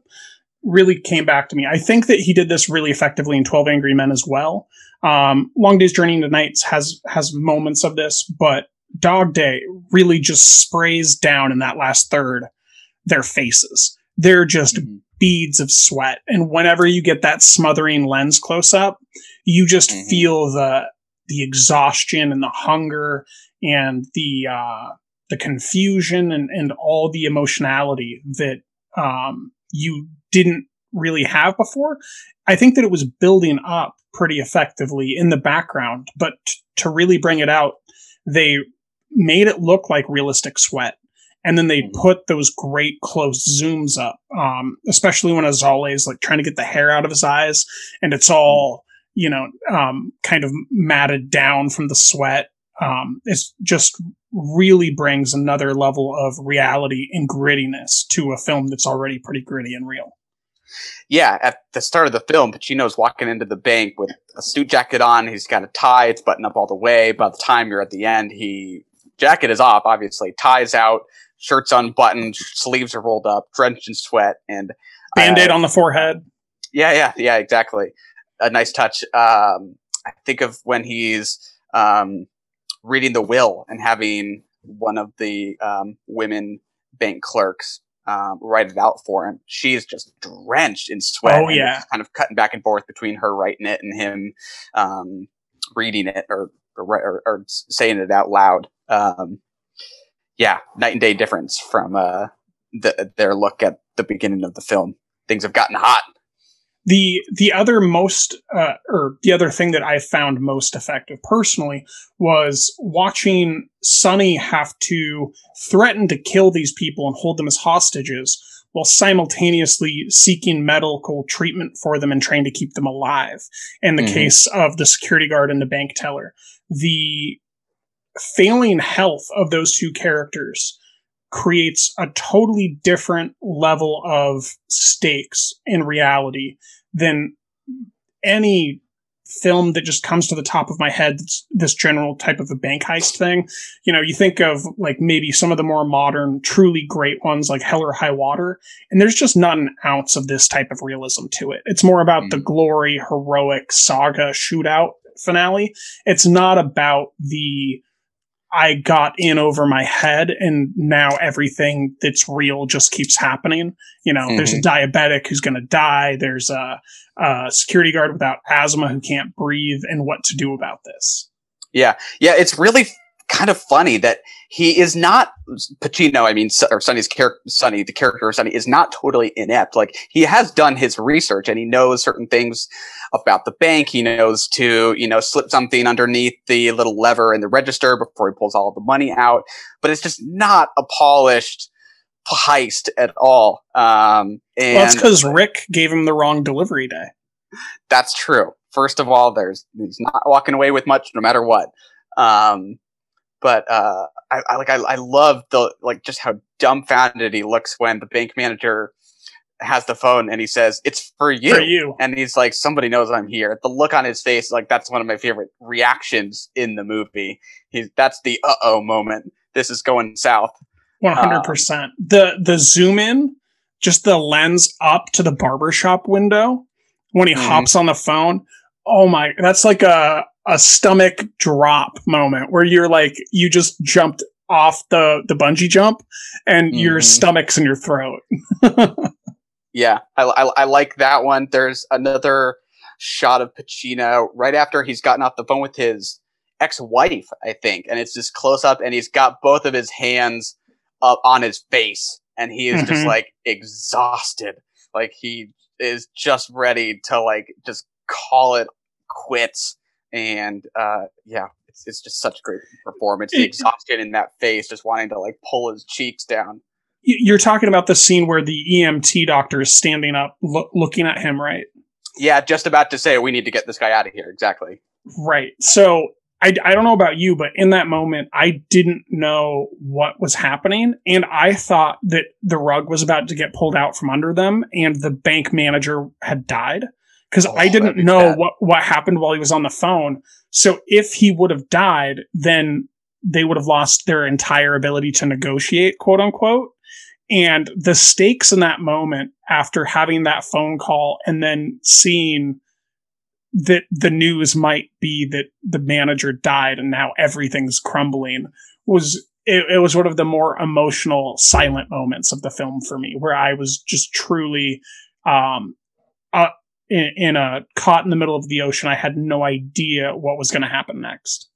really came back to me. I think that he did this really effectively in 12 Angry Men as well. Um, Long Day's Journey into Nights has has moments of this, but Dog Day really just sprays down in that last third their faces. They're just beads of sweat. And whenever you get that smothering lens close up, you just Mhm. feel the the exhaustion and the hunger and the uh, the confusion and, and all the emotionality that um, you didn't really have before. I think that it was building up pretty effectively in the background, but t- to really bring it out, they made it look like realistic sweat. And then they Mhm. put those great close zooms up, um, especially when Cazale is like trying to get the hair out of his eyes, and it's all you know, um, kind of matted down from the sweat. Um, it's just really brings another level of reality and grittiness to a film that's already pretty gritty and real. Yeah, at the start of the film, Pacino's walking into the bank with a suit jacket on. He's got a tie; it's buttoned up all the way. By the time you're at the end, he jacket is off, obviously, ties out, shirt's unbuttoned, sleeves are rolled up, drenched in sweat, and Band aid uh, on the forehead. Yeah, yeah, yeah, exactly. A nice touch. Um, I think of when he's um, reading the will and having one of the um, women bank clerks um, write it out for him. She's just drenched in sweat. Oh yeah, kind of cutting back and forth between her writing it and him um, reading it or or, or or, saying it out loud. Um, yeah, night and day difference from uh, the, their look at the beginning of the film. Things have gotten hot. The the other most uh, or the other thing that I found most effective personally was watching Sonny have to threaten to kill these people and hold them as hostages while simultaneously seeking medical treatment for them and trying to keep them alive. In the mm-hmm. case of the security guard and the bank teller, the failing health of those two characters creates a totally different level of stakes in reality than any film that just comes to the top of my head that's this general type of a bank heist thing. You know you think of like maybe some of the more modern truly great ones like hell or high water and there's just not an ounce of this type of realism to it. It's more about mm. the glory heroic saga shootout finale. It's not about the I got in over my head and now everything that's real just keeps happening. You know, mm-hmm. there's a mm-hmm. diabetic who's going to die. There's a, a, security guard without asthma who can't breathe and what to do about this. Yeah. Yeah. It's really kind of funny that he is not Pacino. I mean, or Sonny's character, Sonny, the character of Sonny, is not totally inept. Like he has done his research and he knows certain things about the bank. He knows to you know slip something underneath the little lever in the register before he pulls all the money out. But it's just not a polished heist at all. Um, and well, that's because Rick gave him the wrong delivery day. That's true. First of all, there's he's not walking away with much, no matter what. Um, but uh, I, I, like I, I love the like just how dumbfounded he looks when the bank manager has the phone and he says it's for you. For you. And he's like, somebody knows I'm here. The look on his face, like that's one of my favorite reactions in the movie. He's that's the uh oh moment. This is going south. One hundred percent. Um, the the zoom in, just the lens up to the barbershop window when he mm-hmm. hops on the phone. Oh my, that's like a a stomach drop moment where you're like you just jumped off the the bungee jump and mm-hmm. your stomach's in your throat. <laughs> yeah, I, I, I like that one. There's another shot of Pacino right after he's gotten off the phone with his ex-wife, I think, and it's just close up, and he's got both of his hands up on his face, and he is mm-hmm. just like exhausted, like he is just ready to like just call it quits and uh, yeah, it's, it's just such a great performance. The exhaustion in that face, just wanting to like pull his cheeks down. You're talking about the scene where the EMT doctor is standing up, lo- looking at him, right? Yeah, just about to say we need to get this guy out of here. Exactly. Right. So I, I don't know about you, but in that moment, I didn't know what was happening. And I thought that the rug was about to get pulled out from under them and the bank manager had died because oh, I didn't know bad. what what happened while he was on the phone. So if he would have died, then they would have lost their entire ability to negotiate, quote unquote. And the stakes in that moment after having that phone call and then seeing that the news might be that the manager died and now everything's crumbling was it, it was one of the more emotional silent moments of the film for me where I was just truly um, uh, in, in a caught in the middle of the ocean. I had no idea what was going to happen next.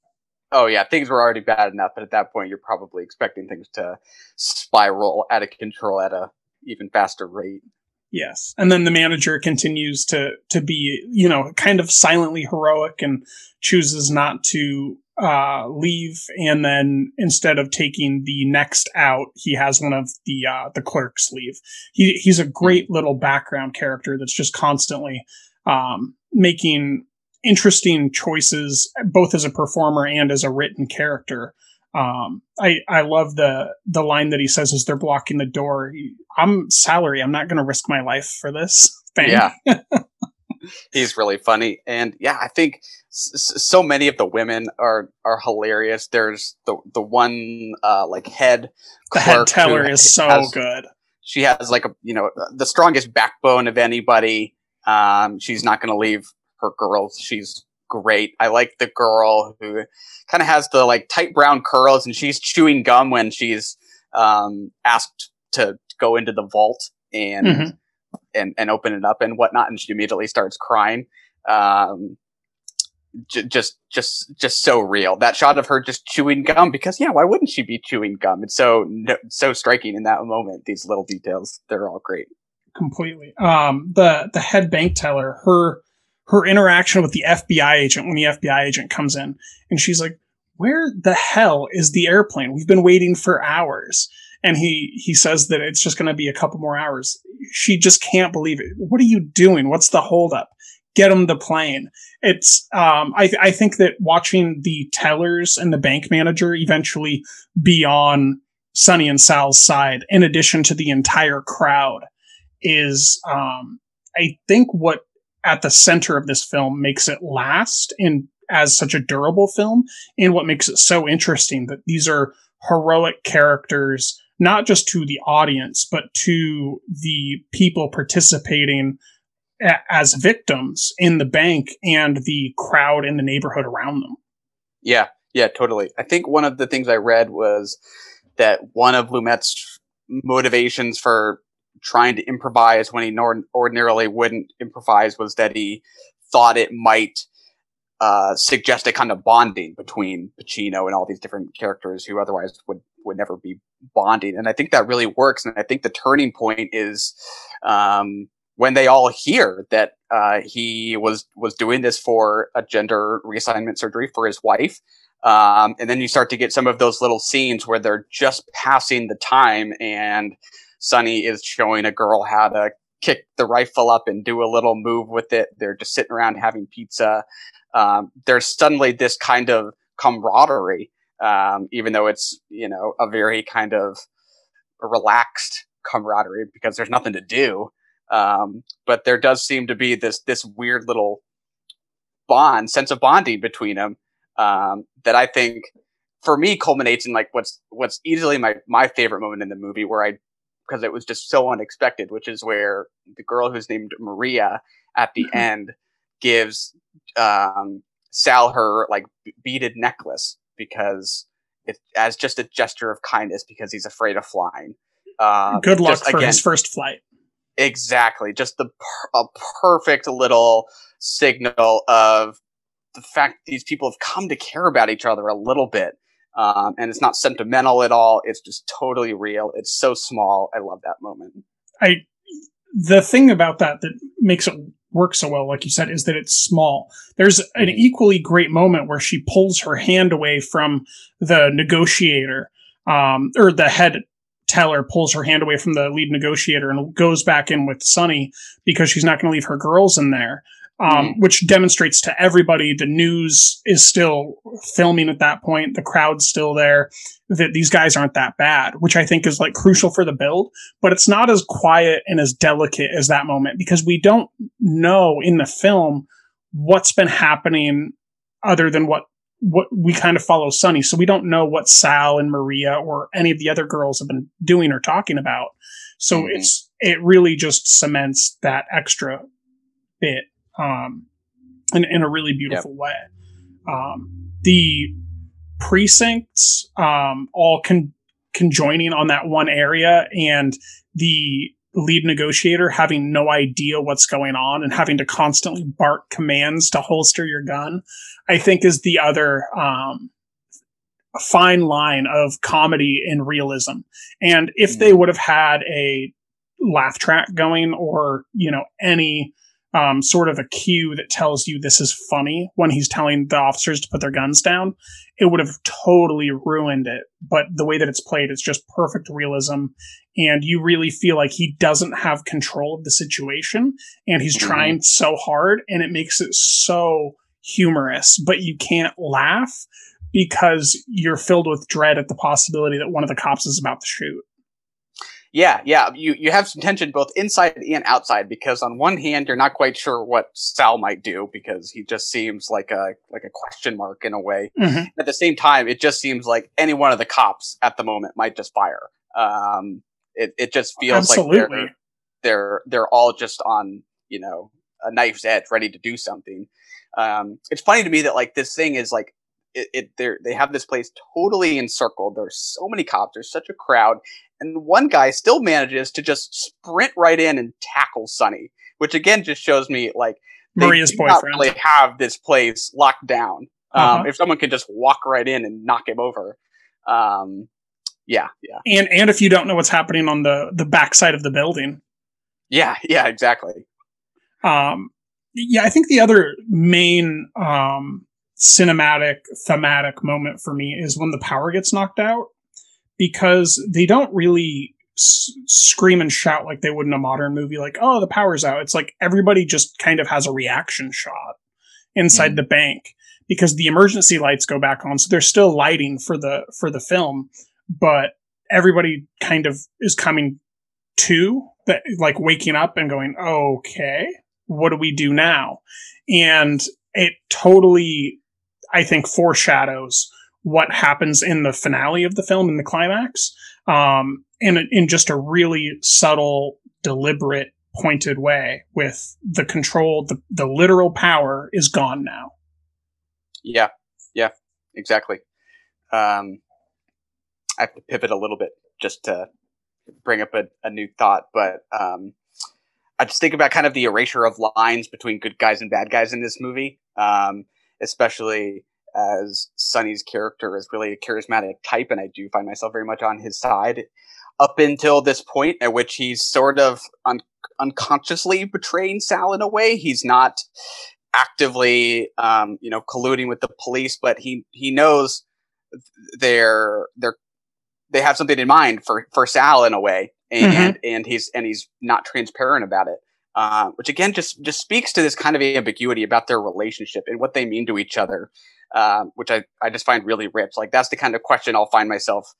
Oh yeah, things were already bad enough, but at that point, you're probably expecting things to spiral out of control at a even faster rate. Yes, and then the manager continues to to be, you know, kind of silently heroic and chooses not to uh, leave, and then instead of taking the next out, he has one of the uh, the clerks leave. He he's a great hmm. little background character that's just constantly um, making interesting choices, both as a performer and as a written character. Um, I I love the the line that he says as they're blocking the door. I'm salary. I'm not going to risk my life for this. <laughs> Bang. Yeah. <laughs> he's really funny, and yeah, I think so many of the women are are hilarious. There's the the one uh, like head the head teller is so has, good. She has like a you know the strongest backbone of anybody. Um, she's not going to leave her girls. She's great. I like the girl who kind of has the like tight brown curls and she's chewing gum when she's um, asked to go into the vault and Mhm. and and open it up and whatnot, and she immediately starts crying. Um, j- just just just so real. That shot of her just chewing gum because yeah, why wouldn't she be chewing gum? It's so no, so striking in that moment. These little details, they're all great. completely. Um, the the head bank teller, her her interaction with the FBI agent when the FBI agent comes in, and she's like, "Where the hell is the airplane? We've been waiting for hours." And he he says that it's just going to be a couple more hours. She just can't believe it. What are you doing? What's the holdup? Get them the plane. It's um, I I think that watching the tellers and the bank manager eventually be on Sonny and Sal's side, in addition to the entire crowd, is um, I think what at the center of this film makes it last and as such a durable film, and what makes it so interesting that these are heroic characters, not just to the audience, but to the people participating as victims in the bank and the crowd in the neighborhood around them. Yeah, yeah, totally. I think one of the things I read was that one of Lumet's motivations for trying to improvise when he nor- ordinarily wouldn't improvise was that he thought it might uh, suggest a kind of bonding between Pacino and all these different characters who otherwise would would never be bonding. And I think that really works. And I think the turning point is um, when they all hear that uh, he was was doing this for a gender reassignment surgery for his wife. Um, and then you start to get some of those little scenes where they're just passing the time and Sonny is showing a girl how to kick the rifle up and do a little move with it. They're just sitting around having pizza. Um, there's suddenly this kind of camaraderie, um, even though it's, you know, a very kind of relaxed camaraderie because there's nothing to do. Um, but there does seem to be this, this weird little bond, sense of bonding between them, um, that I think for me culminates in like what's, what's easily my, my favorite moment in the movie where I because it was just so unexpected, which is where the girl who's named Maria at the end gives um, Sal her like beaded necklace because it as just a gesture of kindness because he's afraid of flying. Um, Good luck just, for again, his first flight. Exactly, just the a perfect little signal of the fact these people have come to care about each other a little bit. Um, and it's not sentimental at all. It's just totally real. It's so small. I love that moment. I the thing about that that makes it work so well, like you said, is that it's small. There's an equally great moment where she pulls her hand away from the negotiator, um, or the head teller pulls her hand away from the lead negotiator and goes back in with Sonny because she's not going to leave her girls in there. Um, which demonstrates to everybody the news is still filming at that point. The crowd's still there. That these guys aren't that bad, which I think is like crucial for the build. But it's not as quiet and as delicate as that moment because we don't know in the film what's been happening other than what what we kind of follow Sonny. So we don't know what Sal and Maria or any of the other girls have been doing or talking about. So Mhm. it's it really just cements that extra bit um, in, in a really beautiful way. Um, the precincts um, all con- conjoining on that one area and the lead negotiator having no idea what's going on and having to constantly bark commands to holster your gun, I think is the other um, fine line of comedy and realism. And if they would have had a laugh track going or, you know, any um, sort of a cue that tells you this is funny when he's telling the officers to put their guns down, it would have totally ruined it. But the way that it's played, it's just perfect realism. And you really feel like he doesn't have control of the situation and he's Mhm. trying so hard and it makes it so humorous, but you can't laugh because you're filled with dread at the possibility that one of the cops is about to shoot. Yeah, yeah. You you have some tension both inside and outside because on one hand you're not quite sure what Sal might do because he just seems like a like a question mark in a way. Mhm. At the same time, it just seems like any one of the cops at the moment might just fire. Um, it it just feels like they're they're they're all just on you know a knife's edge, ready to do something. Um, it's funny to me that like this thing is like it, it they they have this place totally encircled. There's so many cops. There's such a crowd, and one guy still manages to just sprint right in and tackle Sonny, which again just shows me like they Maria's do boyfriend. Not really have this place locked down. Um, Uh-huh. If someone can just walk right in and knock him over, um, yeah, yeah, and and if you don't know what's happening on the the backside of the building, yeah, yeah, exactly. um, yeah, I think the other main um, cinematic thematic moment for me is when the power gets knocked out because they don't really s- scream and shout like they would in a modern movie like oh the power's out. It's like everybody just kind of has a reaction shot inside mm. the bank because the emergency lights go back on so there's still lighting for the for the film but everybody kind of is coming to that like waking up and going okay what do we do now? And it totally i think foreshadows what happens in the finale of the film in the climax um in in just a really subtle deliberate pointed way with the control the, the literal power is gone now. Yeah, yeah, exactly. Um, I have to pivot a little bit just to bring up a, a new thought, but um, I just think about kind of the erasure of lines between good guys and bad guys in this movie, um, especially as Sonny's character is really a charismatic type, and I do find myself very much on his side up until this point at which he's sort of un- unconsciously betraying Sal in a way. He's not actively, um, you know, colluding with the police, but he he knows they're they're they have something in mind for for Sal in a way, and and he's and he's not transparent about it. Uh, which again just just speaks to this kind of ambiguity about their relationship and what they mean to each other, um, which I, I just find really rich. Like that's the kind of question I'll find myself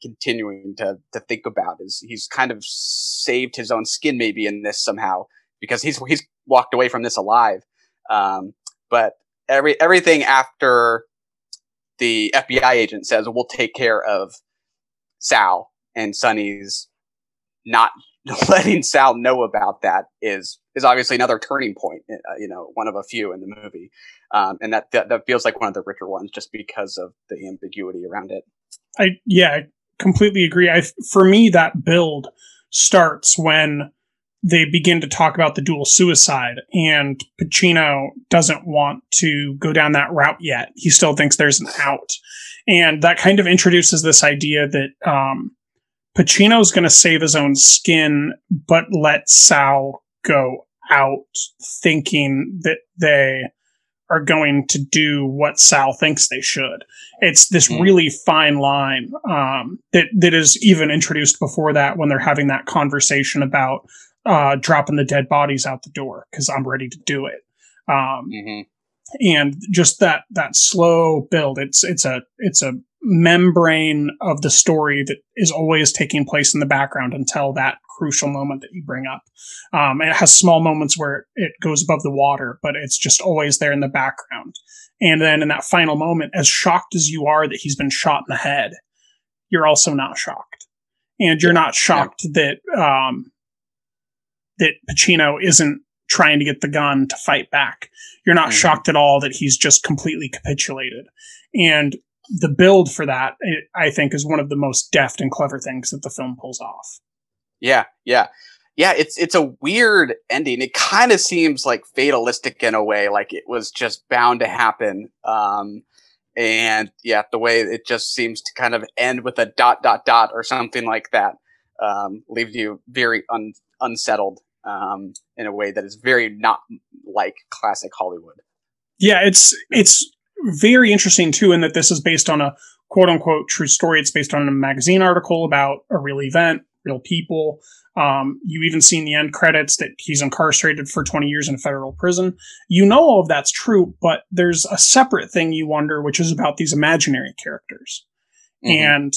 continuing to to think about. Is he's kind of saved his own skin maybe in this somehow because he's he's walked away from this alive. Um, but every everything after the FBI agent says we'll take care of Sal and Sonny's not <laughs> letting Sal know about that is is obviously another turning point. Uh, you know, one of a few in the movie, um, and that, that that feels like one of the richer ones just because of the ambiguity around it. I yeah, I completely agree. I for me that build starts when they begin to talk about the dual suicide and Pacino doesn't want to go down that route yet. He still thinks there's an out. And that kind of introduces this idea that um Pacino's going to save his own skin but let Sal go out thinking that they are going to do what Sal thinks they should. It's this Mm. really fine line um, that that is even introduced before that when they're having that conversation about uh, dropping the dead bodies out the door because I'm ready to do it. Um, Mm-hmm. and just that that slow build. It's it's a it's a membrane of the story that is always taking place in the background until that crucial moment that you bring up. Um, it has small moments where it goes above the water, but it's just always there in the background. And then in that final moment, as shocked as you are that he's been shot in the head, you're also not shocked, and you're not shocked that um, that Pacino isn't trying to get the gun to fight back. You're not Mhm. shocked at all that he's just completely capitulated. And the build for that, I- think, is one of the most deft and clever things that the film pulls off. Yeah, yeah. Yeah, it's it's a weird ending. It kind of seems like fatalistic in a way, like it was just bound to happen. Um and yeah, the way it just seems to kind of end with a dot dot dot or something like that um leaves you very un- unsettled um in a way that is very not like classic Hollywood. Yeah, it's it's very interesting too, in that this is based on a quote unquote true story. It's based on a magazine article about a real event, real people. Um, you even see in the end credits that he's incarcerated for 20 years in a federal prison. You know all of that's true, but there's a separate thing you wonder, which is about these imaginary characters. Mhm. And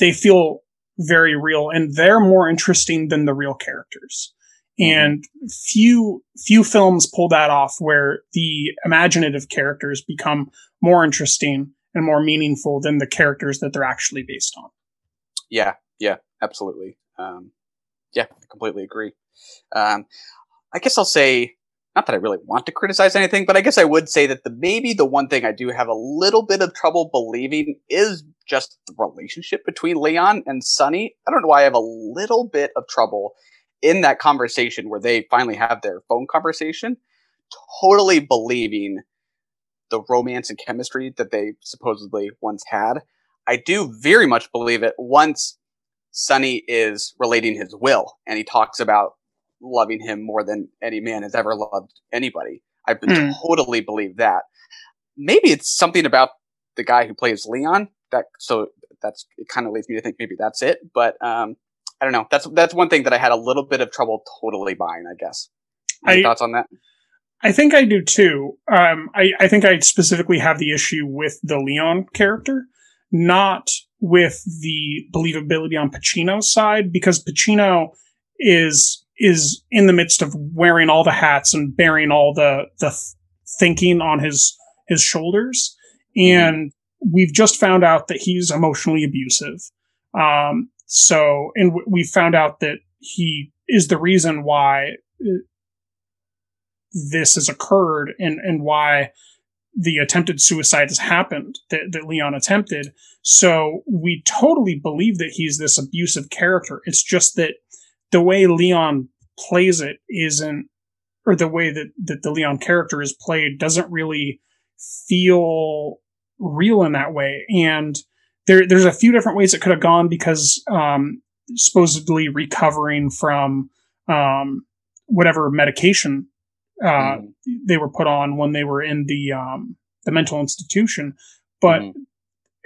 they feel very real and they're more interesting than the real characters. And few few films pull that off where the imaginative characters become more interesting and more meaningful than the characters that they're actually based on. Yeah, yeah, absolutely. Um, yeah, I completely agree. Um, I guess I'll say not that I really want to criticize anything, but I guess I would say that the maybe the one thing I do have a little bit of trouble believing is just the relationship between Leon and Sonny I don't know why I have a little bit of trouble in that conversation where they finally have their phone conversation, totally believing the romance and chemistry that they supposedly once had. I do very much believe it once Sonny is relating his will and he talks about loving him more than any man has ever loved anybody. I mm. totally believe that. Maybe it's something about the guy who plays Leon that so that's it kind of leads me to think maybe that's it. But um, I don't know. That's that's one thing that I had a little bit of trouble totally buying. I guess. Any I, thoughts on that? I think I do too. Um, I I think I specifically have the issue with the Leon character, not with the believability on Pacino's side, because Pacino is is in the midst of wearing all the hats and bearing all the the thinking on his his shoulders, and we've just found out that he's emotionally abusive. Um, so, and we found out that he is the reason why uh, this has occurred and and why the attempted suicide has happened that, that Leon attempted. So we totally believe that he's this abusive character. It's just that the way Leon plays it isn't, or the way that, that the Leon character is played doesn't really feel real in that way. And there, there's a few different ways it could have gone because um, supposedly recovering from um, whatever medication uh, mm. they were put on when they were in the um, the mental institution, but mm.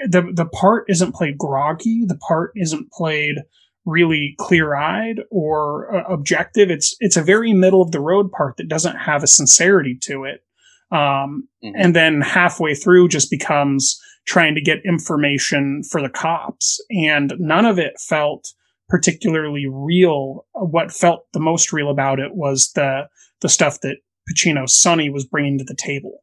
the the part isn't played groggy. The part isn't played really clear eyed or uh, objective. It's it's a very middle of the road part that doesn't have a sincerity to it. Um, mm-hmm. And then halfway through just becomes trying to get information for the cops, and none of it felt particularly real. What felt the most real about it was the the stuff that Pacino's Sonny was bringing to the table.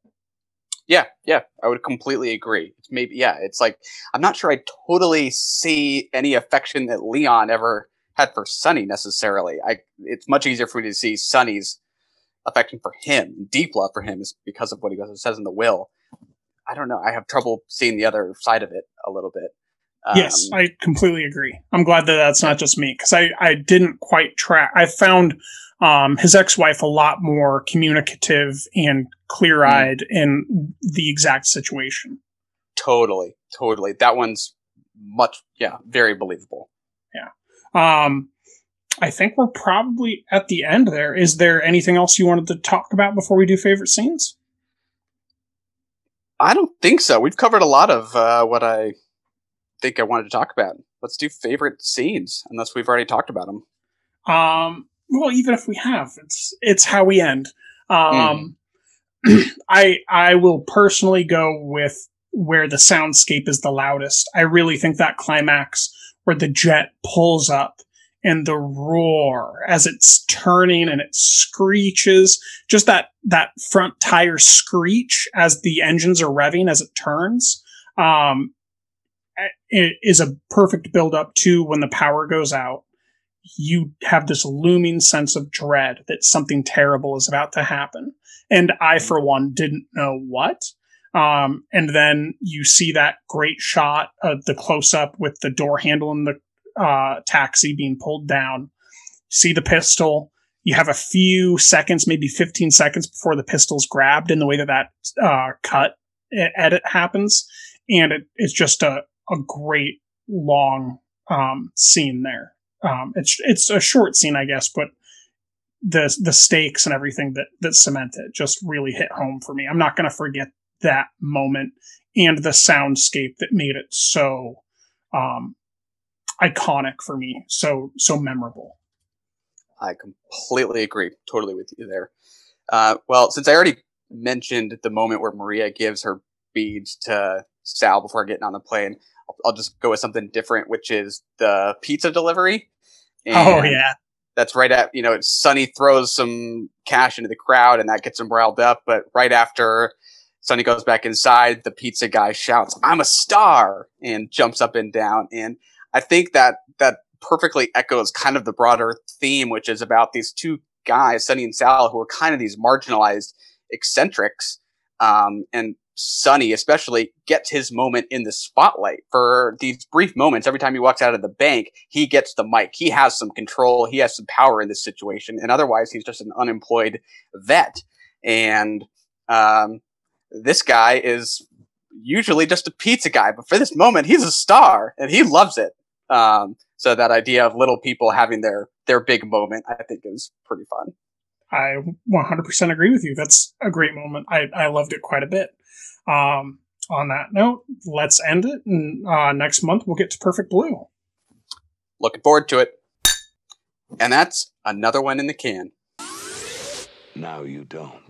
Yeah, yeah, I would completely agree. It's maybe yeah, it's like I'm not sure I totally see any affection that Leon ever had for Sonny necessarily. I it's much easier for me to see Sonny's affection for him, deep love for him, is because of what he says in the will. I don't know. I have trouble seeing the other side of it a little bit. Um, yes, I completely agree. I'm glad that that's not just me because I, I didn't quite track. I found um, his ex-wife a lot more communicative and clear-eyed mm. in the exact situation. Totally, totally. That one's much, yeah, very believable. Yeah. Um, I think we're probably at the end there. Is there anything else you wanted to talk about before we do favorite scenes? I don't think so. We've covered a lot of uh, what I think I wanted to talk about. Let's do favorite scenes, unless we've already talked about them. Um, well, even if we have, it's it's how we end. Um, mm. <clears throat> I I will personally go with where the soundscape is the loudest. I really think that climax where the jet pulls up and the roar as it's turning and it screeches just that that front tire screech as the engines are revving as it turns um, it is a perfect build up to when the power goes out. You have this looming sense of dread that something terrible is about to happen. And i for one didn't know what. Um, and then you see that great shot of the close up with the door handle and the uh, taxi being pulled down. See the pistol. You have a few seconds, maybe 15 seconds before the pistol's grabbed in the way that that uh, cut edit happens. And it, it's just a, a great long um, scene there. Um, it's it's a short scene, I guess, but the the stakes and everything that that cement it just really hit home for me. I'm not going to forget that moment and the soundscape that made it so um, iconic for me, so so memorable. I completely agree, totally with you there. Uh, well, since I already mentioned the moment where Maria gives her beads to Sal before getting on the plane, I'll, I'll just go with something different, which is the pizza delivery. And oh yeah, that's right at you know Sonny throws some cash into the crowd and that gets him riled up. But right after Sonny goes back inside, the pizza guy shouts, "I'm a star!" and jumps up and down. And I think that that perfectly echoes kind of the broader theme, which is about these two guys, Sonny and Sal, who are kind of these marginalized eccentrics, um, and Sonny especially gets his moment in the spotlight for these brief moments. Every time he walks out of the bank, he gets the mic. He has some control. He has some power in this situation, and otherwise, he's just an unemployed vet. And um, this guy is usually just a pizza guy, but for this moment, he's a star, and he loves it. Um, so that idea of little people having their their big moment, I think, is pretty fun. I 100% agree with you. That's a great moment. I, I loved it quite a bit. Um, on that note, let's end it. And uh, next month, we'll get to Perfect Blue. Looking forward to it. And that's another one in the can. Now you don't.